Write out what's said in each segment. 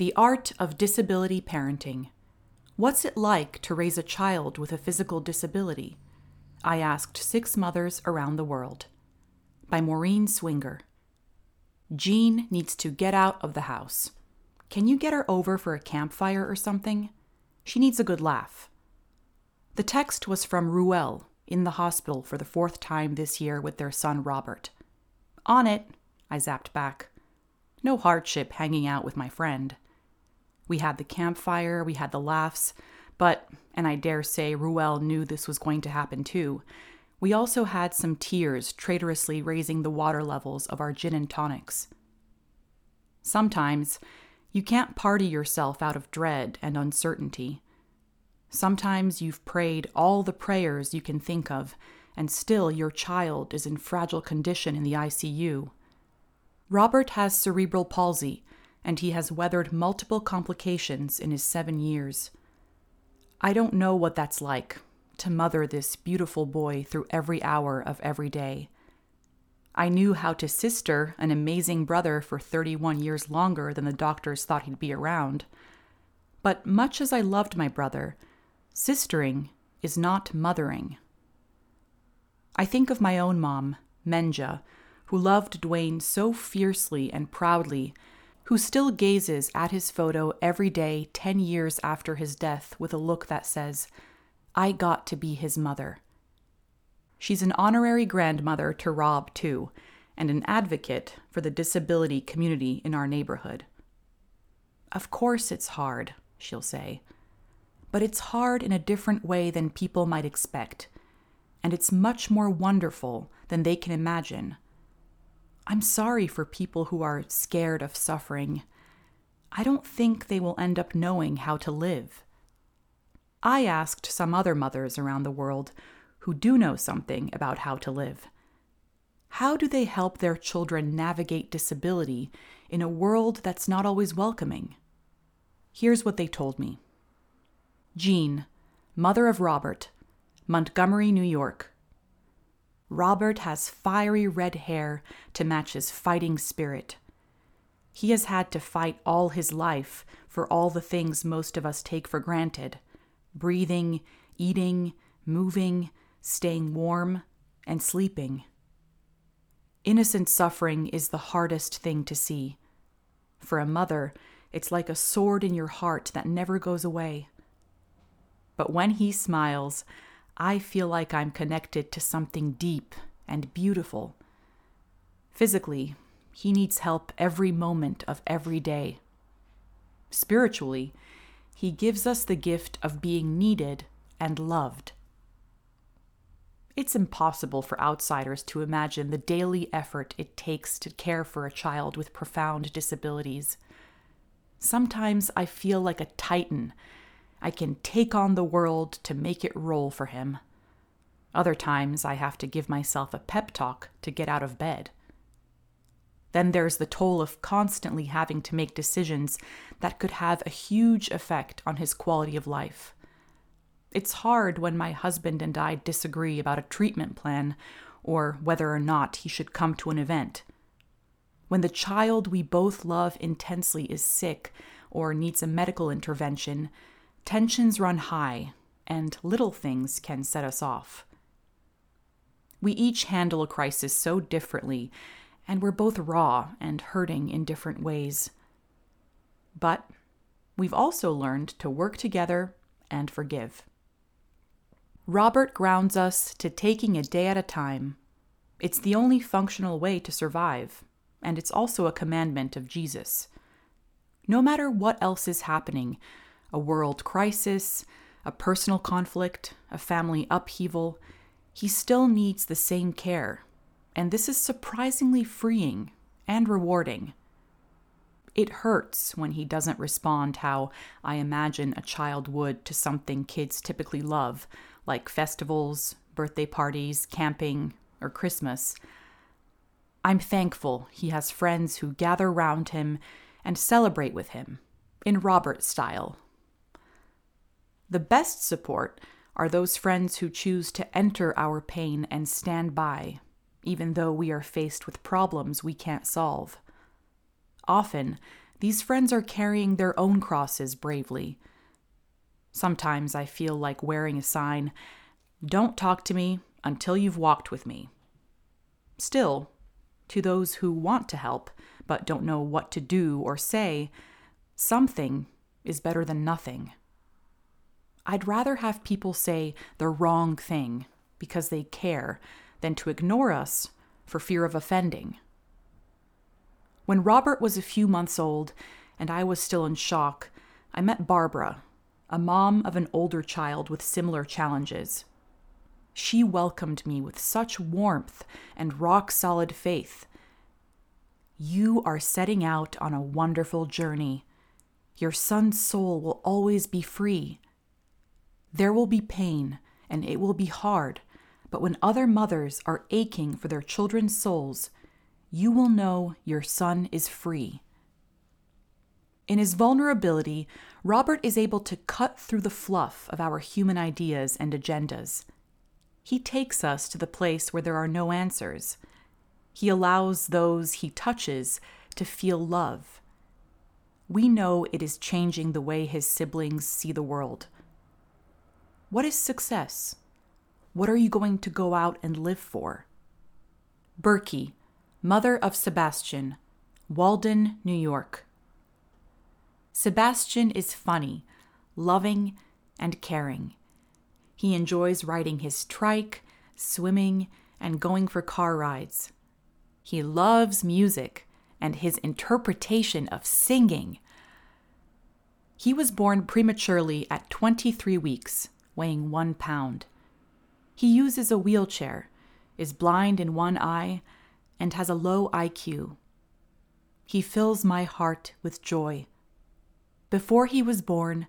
The Art of Disability Parenting. What's it like to raise a child with a physical disability? I asked six mothers around the world. By Maureen Swinger. Jean needs to get out of the house. Can you get her over for a campfire or something? She needs a good laugh. The text was from Ruel, in the hospital for the fourth time this year with their son Robert. On it, I zapped back. No hardship hanging out with my friend. We had the campfire, we had the laughs, but, and I dare say Ruel knew this was going to happen too, we also had some tears traitorously raising the water levels of our gin and tonics. Sometimes, you can't party yourself out of dread and uncertainty. Sometimes you've prayed all the prayers you can think of, and still your child is in fragile condition in the ICU. Robert has cerebral palsy, and he has weathered multiple complications in his seven years. I don't know what that's like to mother this beautiful boy through every hour of every day. I knew how to sister an amazing brother for 31 years longer than the doctors thought he'd be around. But much as I loved my brother, sistering is not mothering. I think of my own mom, Menja, who loved Dwayne so fiercely and proudly, who still gazes at his photo every day 10 years after his death with a look that says, I got to be his mother. She's an honorary grandmother to Rob, too, and an advocate for the disability community in our neighborhood. Of course, it's hard, she'll say. But it's hard in a different way than people might expect, and it's much more wonderful than they can imagine. I'm sorry for people who are scared of suffering. I don't think they will end up knowing how to live. I asked some other mothers around the world who do know something about how to live. How do they help their children navigate disability in a world that's not always welcoming? Here's what they told me Jean, mother of Robert, Montgomery, New York. Robert has fiery red hair to match his fighting spirit. He has had to fight all his life for all the things most of us take for granted breathing, eating, moving, staying warm, and sleeping. Innocent suffering is the hardest thing to see. For a mother, it's like a sword in your heart that never goes away. But when he smiles, I feel like I'm connected to something deep and beautiful. Physically, he needs help every moment of every day. Spiritually, he gives us the gift of being needed and loved. It's impossible for outsiders to imagine the daily effort it takes to care for a child with profound disabilities. Sometimes I feel like a titan. I can take on the world to make it roll for him. Other times I have to give myself a pep talk to get out of bed. Then there's the toll of constantly having to make decisions that could have a huge effect on his quality of life. It's hard when my husband and I disagree about a treatment plan or whether or not he should come to an event. When the child we both love intensely is sick or needs a medical intervention, tensions run high and little things can set us off. We each handle a crisis so differently, and we're both raw and hurting in different ways. But we've also learned to work together and forgive. Robert grounds us to taking a day at a time. It's the only functional way to survive, and it's also a commandment of Jesus. No matter what else is happening a world crisis, a personal conflict, a family upheaval he still needs the same care, and this is surprisingly freeing and rewarding. It hurts when he doesn't respond how I imagine a child would to something kids typically love, like festivals, birthday parties, camping, or Christmas. I'm thankful he has friends who gather round him and celebrate with him, in Robert style. The best support are those friends who choose to enter our pain and stand by, even though we are faced with problems we can't solve. Often, These friends are carrying their own crosses bravely. Sometimes I feel like wearing a sign Don't talk to me until you've walked with me. Still, to those who want to help but don't know what to do or say, something is better than nothing. I'd rather have people say the wrong thing because they care than to ignore us for fear of offending. When Robert was a few months old and I was still in shock, I met Barbara, a mom of an older child with similar challenges. She welcomed me with such warmth and rock solid faith. You are setting out on a wonderful journey. Your son's soul will always be free. There will be pain, and it will be hard, but when other mothers are aching for their children's souls, you will know your son is free. In his vulnerability, Robert is able to cut through the fluff of our human ideas and agendas. He takes us to the place where there are no answers. He allows those he touches to feel love. We know it is changing the way his siblings see the world. What is success? What are you going to go out and live for? Berkey, mother of Sebastian, Walden, New York. Sebastian is funny, loving, and caring. He enjoys riding his trike, swimming, and going for car rides. He loves music and his interpretation of singing. He was born prematurely at 23 weeks, weighing one pound. He uses a wheelchair, is blind in one eye, and has a low IQ. He fills my heart with joy. Before he was born,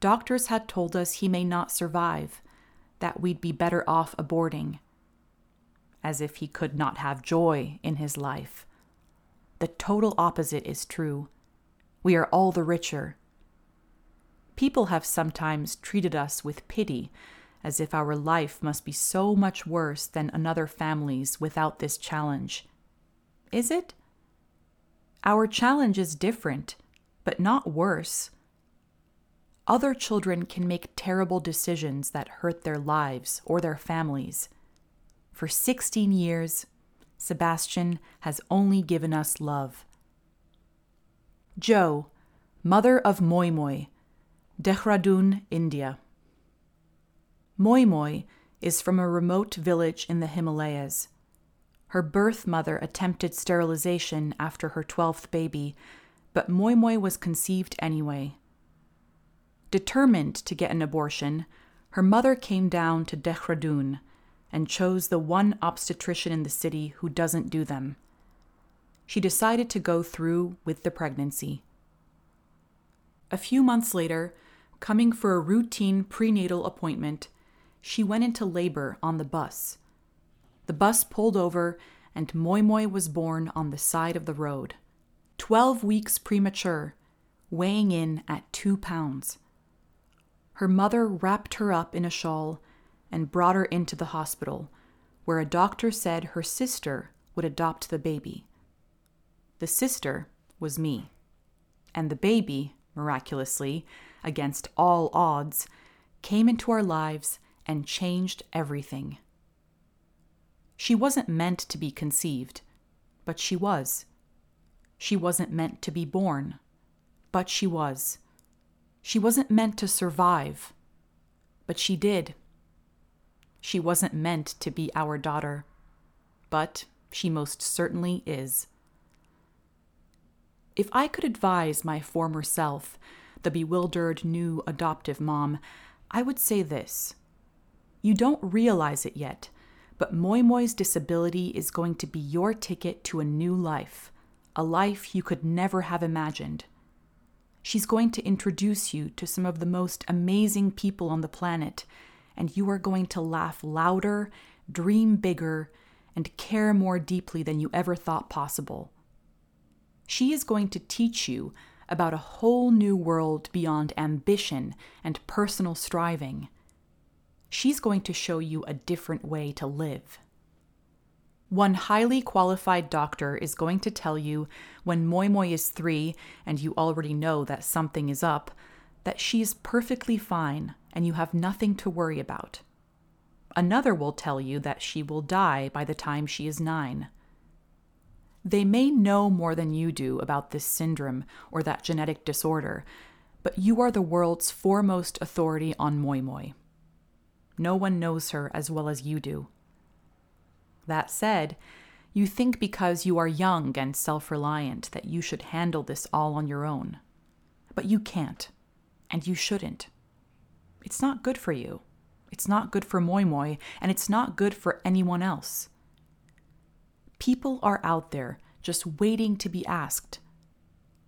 doctors had told us he may not survive, that we'd be better off aborting. As if he could not have joy in his life. The total opposite is true. We are all the richer. People have sometimes treated us with pity as if our life must be so much worse than another family's without this challenge. Is it? Our challenge is different, but not worse. Other children can make terrible decisions that hurt their lives or their families. For 16 years, Sebastian has only given us love. Joe, mother of Moi Moi, Dehradun, India. Moi Moi is from a remote village in the Himalayas. Her birth mother attempted sterilization after her 12th baby, but Moi Moi was conceived anyway. Determined to get an abortion, her mother came down to Dehradun and chose the one obstetrician in the city who doesn't do them. She decided to go through with the pregnancy. A few months later, coming for a routine prenatal appointment, she went into labor on the bus. The bus pulled over, and Moi Moi was born on the side of the road. Twelve weeks premature, weighing in at two pounds. Her mother wrapped her up in a shawl and brought her into the hospital, where a doctor said her sister would adopt the baby. The sister was me, and the baby, miraculously, against all odds, came into our lives and changed everything. She wasn't meant to be conceived, but she was. She wasn't meant to be born, but she was. She wasn't meant to survive, but she did. She wasn't meant to be our daughter, but she most certainly is. If I could advise my former self, the bewildered new adoptive mom, I would say this. You don't realize it yet, but Moi Moi's disability is going to be your ticket to a new life, a life you could never have imagined. She's going to introduce you to some of the most amazing people on the planet, and you are going to laugh louder, dream bigger, and care more deeply than you ever thought possible. She is going to teach you about a whole new world beyond ambition and personal striving she's going to show you a different way to live. One highly qualified doctor is going to tell you when Moi Moi is three and you already know that something is up, that she is perfectly fine and you have nothing to worry about. Another will tell you that she will die by the time she is nine. They may know more than you do about this syndrome or that genetic disorder, but you are the world's foremost authority on Moi Moi. No one knows her as well as you do. That said, you think because you are young and self reliant that you should handle this all on your own. But you can't, and you shouldn't. It's not good for you. It's not good for Moi Moi, and it's not good for anyone else. People are out there just waiting to be asked.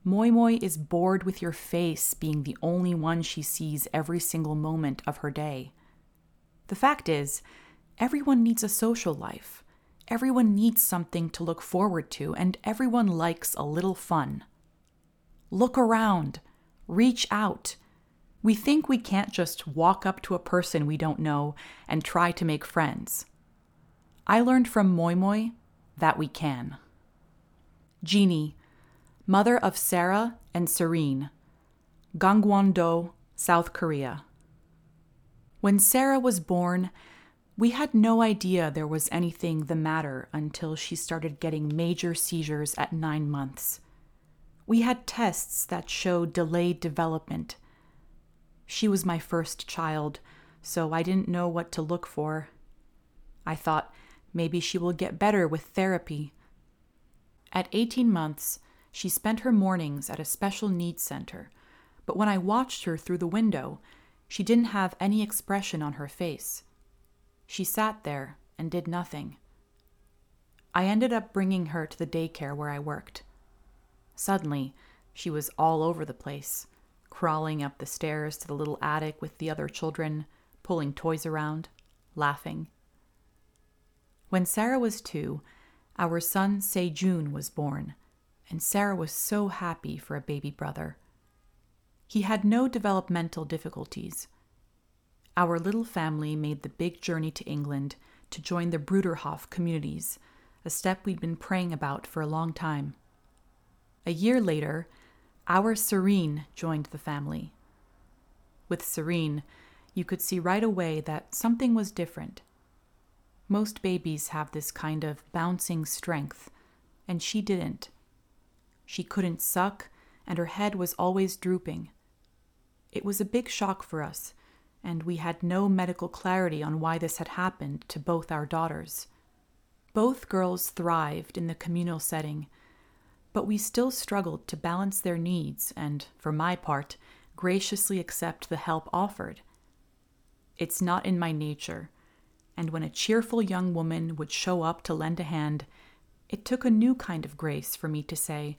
Moi Moi is bored with your face being the only one she sees every single moment of her day. The fact is, everyone needs a social life. Everyone needs something to look forward to, and everyone likes a little fun. Look around, reach out. We think we can't just walk up to a person we don't know and try to make friends. I learned from Moi Moi that we can. Jeannie, mother of Sarah and Serene, Gangwon-do, South Korea. When Sarah was born, we had no idea there was anything the matter until she started getting major seizures at nine months. We had tests that showed delayed development. She was my first child, so I didn't know what to look for. I thought maybe she will get better with therapy. At 18 months, she spent her mornings at a special needs center, but when I watched her through the window, she didn't have any expression on her face. She sat there and did nothing. I ended up bringing her to the daycare where I worked. Suddenly, she was all over the place, crawling up the stairs to the little attic with the other children, pulling toys around, laughing. When Sarah was two, our son Sejun was born, and Sarah was so happy for a baby brother. He had no developmental difficulties. Our little family made the big journey to England to join the Bruderhof communities, a step we'd been praying about for a long time. A year later, our Serene joined the family. With Serene, you could see right away that something was different. Most babies have this kind of bouncing strength, and she didn't. She couldn't suck, and her head was always drooping. It was a big shock for us and we had no medical clarity on why this had happened to both our daughters. Both girls thrived in the communal setting, but we still struggled to balance their needs and, for my part, graciously accept the help offered. It's not in my nature, and when a cheerful young woman would show up to lend a hand, it took a new kind of grace for me to say,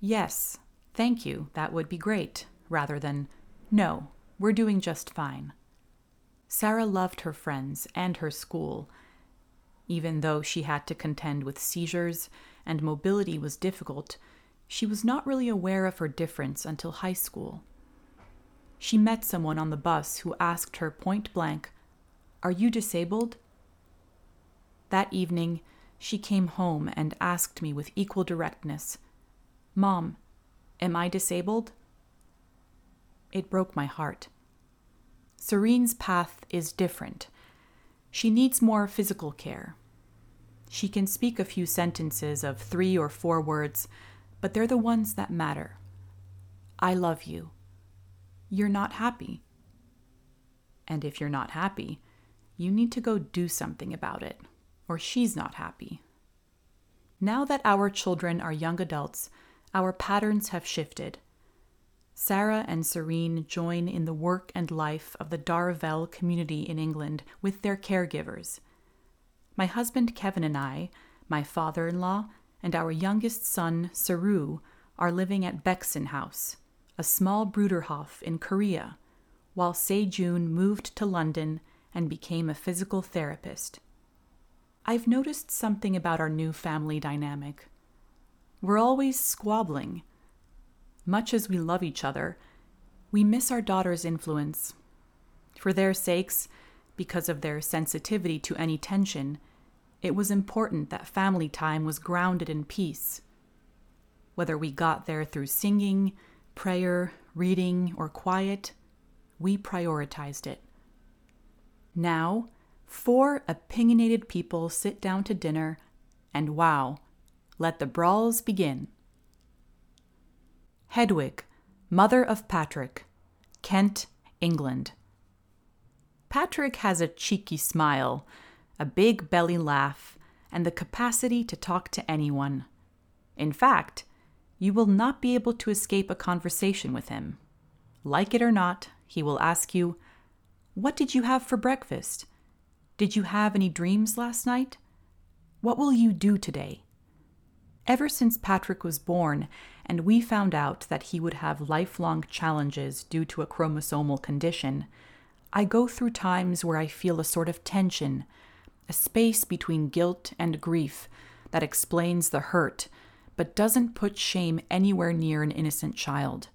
Yes, thank you, that would be great, rather than, No, we're doing just fine. Sarah loved her friends and her school. Even though she had to contend with seizures and mobility was difficult, she was not really aware of her difference until high school. She met someone on the bus who asked her point blank, Are you disabled? That evening, she came home and asked me with equal directness, Mom, am I disabled? It broke my heart. Serene's path is different. She needs more physical care. She can speak a few sentences of three or four words, but they're the ones that matter. I love you. You're not happy. And if you're not happy, you need to go do something about it, or she's not happy. Now that our children are young adults, our patterns have shifted. Sarah and Serene join in the work and life of the Darvel community in England with their caregivers. My husband Kevin and I, my father in law, and our youngest son, Saru, are living at Bekson House, a small Bruderhof in Korea, while Sejun moved to London and became a physical therapist. I've noticed something about our new family dynamic. We're always squabbling much as we love each other, we miss our daughter's influence. For their sakes, because of their sensitivity to any tension, it was important that family time was grounded in peace. Whether we got there through singing, prayer, reading, or quiet, we prioritized it. Now, four opinionated people sit down to dinner, and wow, let the brawls begin. Hedwig, mother of Patrick, Kent, England. Patrick has a cheeky smile, a big belly laugh, and the capacity to talk to anyone. In fact, you will not be able to escape a conversation with him. Like it or not, he will ask you, What did you have for breakfast? Did you have any dreams last night? What will you do today? Ever since Patrick was born and we found out that he would have lifelong challenges due to a chromosomal condition, I go through times where I feel a sort of tension, a space between guilt and grief that explains the hurt but doesn't put shame anywhere near an innocent child.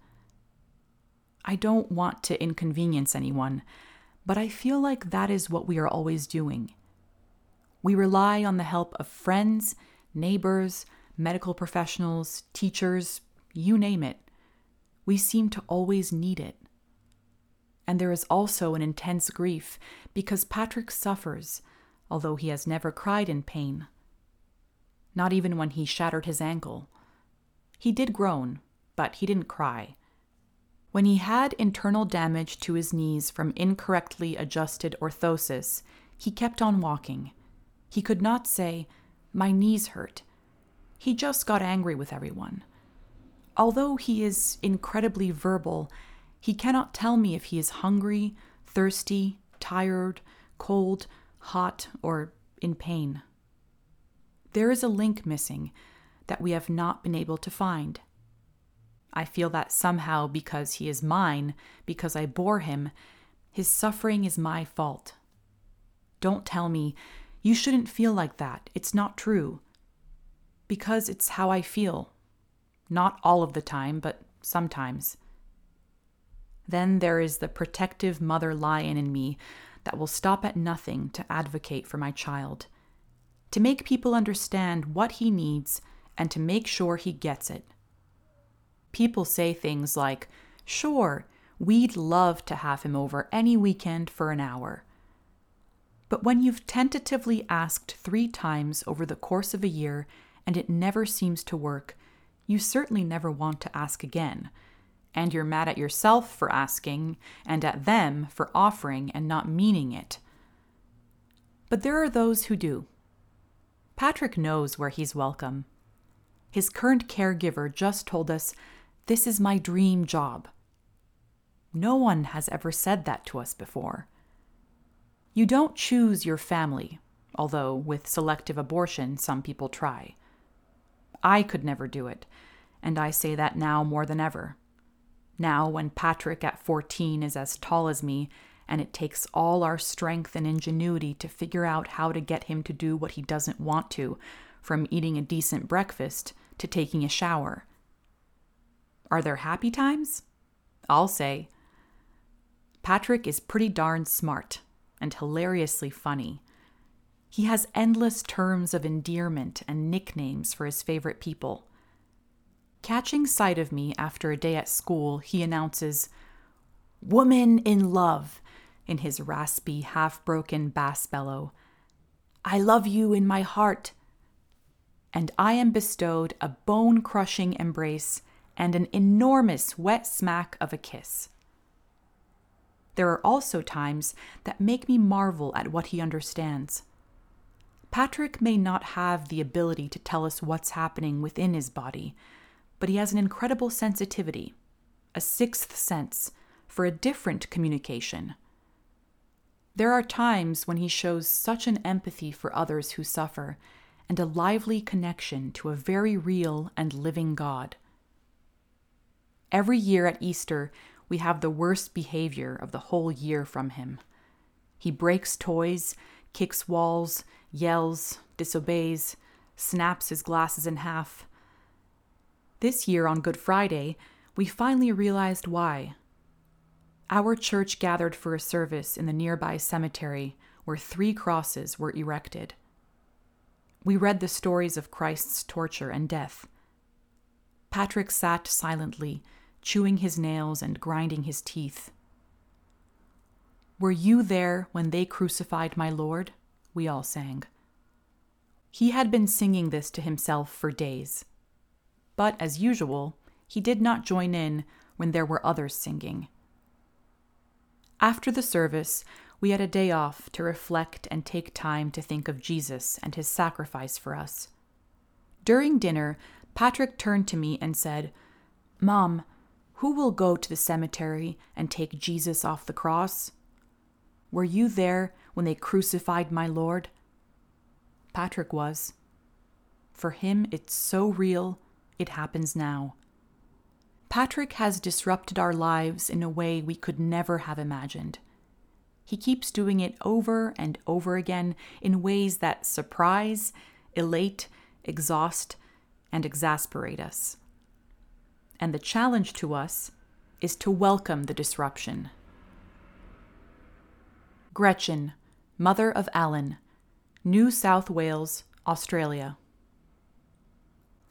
I don't want to inconvenience anyone, but I feel like that is what we are always doing. We rely on the help of friends, neighbors, medical professionals, teachers, you name it. We seem to always need it. And there is also an intense grief because Patrick suffers, although he has never cried in pain not even when he shattered his ankle. He did groan, but he didn't cry. When he had internal damage to his knees from incorrectly adjusted orthosis, he kept on walking. He could not say, My knees hurt. He just got angry with everyone. Although he is incredibly verbal, he cannot tell me if he is hungry, thirsty, tired, cold, hot, or in pain there is a link missing that we have not been able to find. I feel that somehow because he is mine, because I bore him, his suffering is my fault. Don't tell me, you shouldn't feel like that. It's not true. Because it's how I feel. Not all of the time, but sometimes. Then there is the protective mother lion in me that will stop at nothing to advocate for my child to make people understand what he needs and to make sure he gets it. People say things like, Sure, we'd love to have him over any weekend for an hour. But when you've tentatively asked three times over the course of a year and it never seems to work, you certainly never want to ask again. And you're mad at yourself for asking and at them for offering and not meaning it. But there are those who do. Patrick knows where he's welcome. His current caregiver just told us, This is my dream job. No one has ever said that to us before. You don't choose your family, although with selective abortion, some people try. I could never do it, and I say that now more than ever. Now, when Patrick at 14 is as tall as me and it takes all our strength and ingenuity to figure out how to get him to do what he doesn't want to, from eating a decent breakfast to taking a shower. Are there happy times? I'll say. Patrick is pretty darn smart and hilariously funny. He has endless terms of endearment and nicknames for his favorite people. Catching sight of me after a day at school, he announces, Woman in love, in his raspy, half broken bass bellow. I love you in my heart. And I am bestowed a bone crushing embrace and an enormous wet smack of a kiss. There are also times that make me marvel at what he understands. Patrick may not have the ability to tell us what's happening within his body, but he has an incredible sensitivity, a sixth sense, for a different communication there are times when he shows such an empathy for others who suffer and a lively connection to a very real and living God. Every year at Easter, we have the worst behavior of the whole year from him. He breaks toys, kicks walls, yells, disobeys, snaps his glasses in half. This year on Good Friday, we finally realized why our church gathered for a service in the nearby cemetery where three crosses were erected. We read the stories of Christ's torture and death. Patrick sat silently, chewing his nails and grinding his teeth. Were you there when they crucified my Lord? We all sang. He had been singing this to himself for days. But, as usual, he did not join in when there were others singing. After the service, we had a day off to reflect and take time to think of Jesus and his sacrifice for us. During dinner, Patrick turned to me and said, Mom, who will go to the cemetery and take Jesus off the cross? Were you there when they crucified my Lord? Patrick was. For him, it's so real, it happens now. Patrick has disrupted our lives in a way we could never have imagined. He keeps doing it over and over again in ways that surprise, elate, exhaust, and exasperate us. And the challenge to us is to welcome the disruption. Gretchen, mother of Alan, New South Wales, Australia.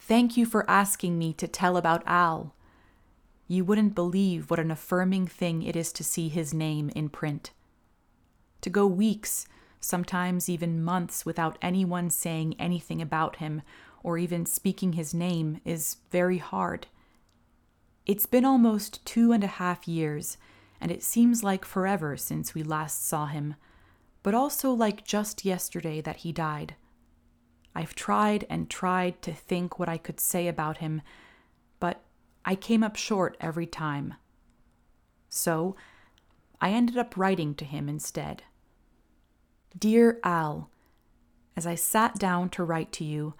Thank you for asking me to tell about Al. You wouldn't believe what an affirming thing it is to see his name in print. To go weeks, sometimes even months, without anyone saying anything about him or even speaking his name is very hard. It's been almost two and a half years, and it seems like forever since we last saw him but also like just yesterday that he died. I've tried and tried to think what I could say about him, but I came up short every time. So I ended up writing to him instead. Dear Al, as I sat down to write to you,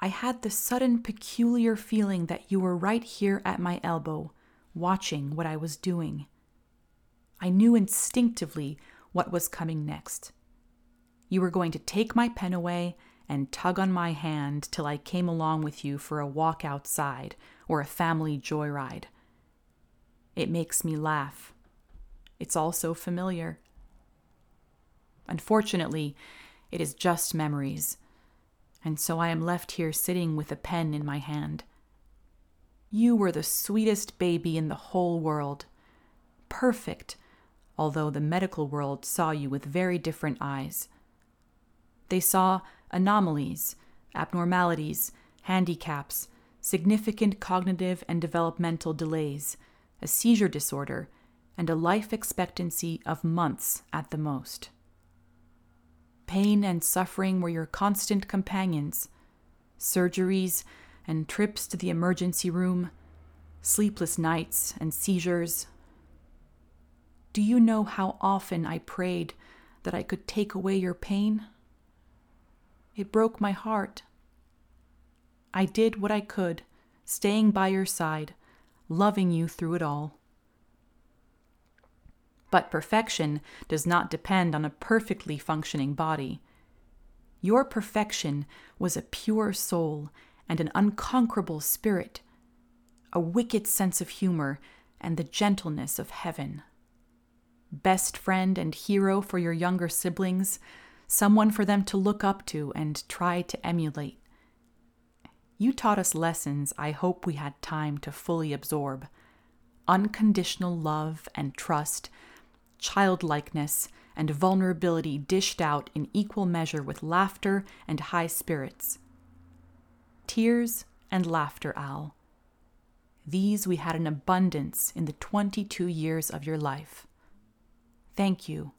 I had the sudden peculiar feeling that you were right here at my elbow, watching what I was doing. I knew instinctively what was coming next. You were going to take my pen away and tug on my hand till I came along with you for a walk outside or a family joyride. It makes me laugh. It's all so familiar. Unfortunately, it is just memories, and so I am left here sitting with a pen in my hand. You were the sweetest baby in the whole world. Perfect, although the medical world saw you with very different eyes. They saw anomalies, abnormalities, handicaps, significant cognitive and developmental delays, a seizure disorder, and a life expectancy of months at the most. Pain and suffering were your constant companions. Surgeries and trips to the emergency room, sleepless nights and seizures, do you know how often I prayed that I could take away your pain? It broke my heart. I did what I could, staying by your side, loving you through it all. But perfection does not depend on a perfectly functioning body. Your perfection was a pure soul and an unconquerable spirit, a wicked sense of humor, and the gentleness of heaven best friend and hero for your younger siblings, someone for them to look up to and try to emulate. You taught us lessons I hope we had time to fully absorb unconditional love and trust, childlikeness, and vulnerability dished out in equal measure with laughter and high spirits. Tears and laughter, Al. These we had in abundance in the 22 years of your life. Thank you.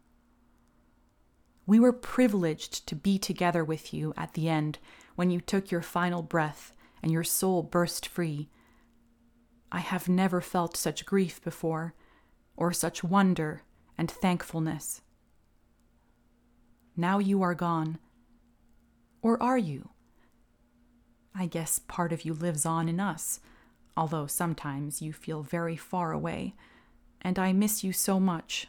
We were privileged to be together with you at the end when you took your final breath and your soul burst free. I have never felt such grief before, or such wonder and thankfulness. Now you are gone. Or are you? I guess part of you lives on in us, although sometimes you feel very far away, and I miss you so much.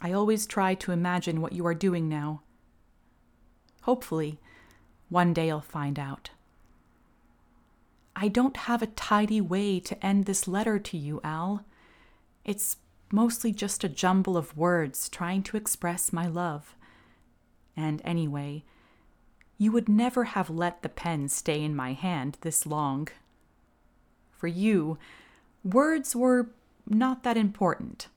I always try to imagine what you are doing now. Hopefully, one day I'll find out. I don't have a tidy way to end this letter to you, Al. It's mostly just a jumble of words trying to express my love. And anyway, you would never have let the pen stay in my hand this long. For you, words were not that important,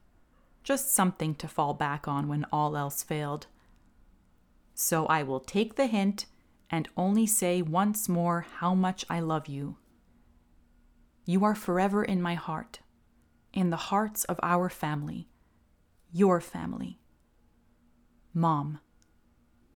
just something to fall back on when all else failed. So I will take the hint and only say once more how much I love you. You are forever in my heart, in the hearts of our family, your family. Mom.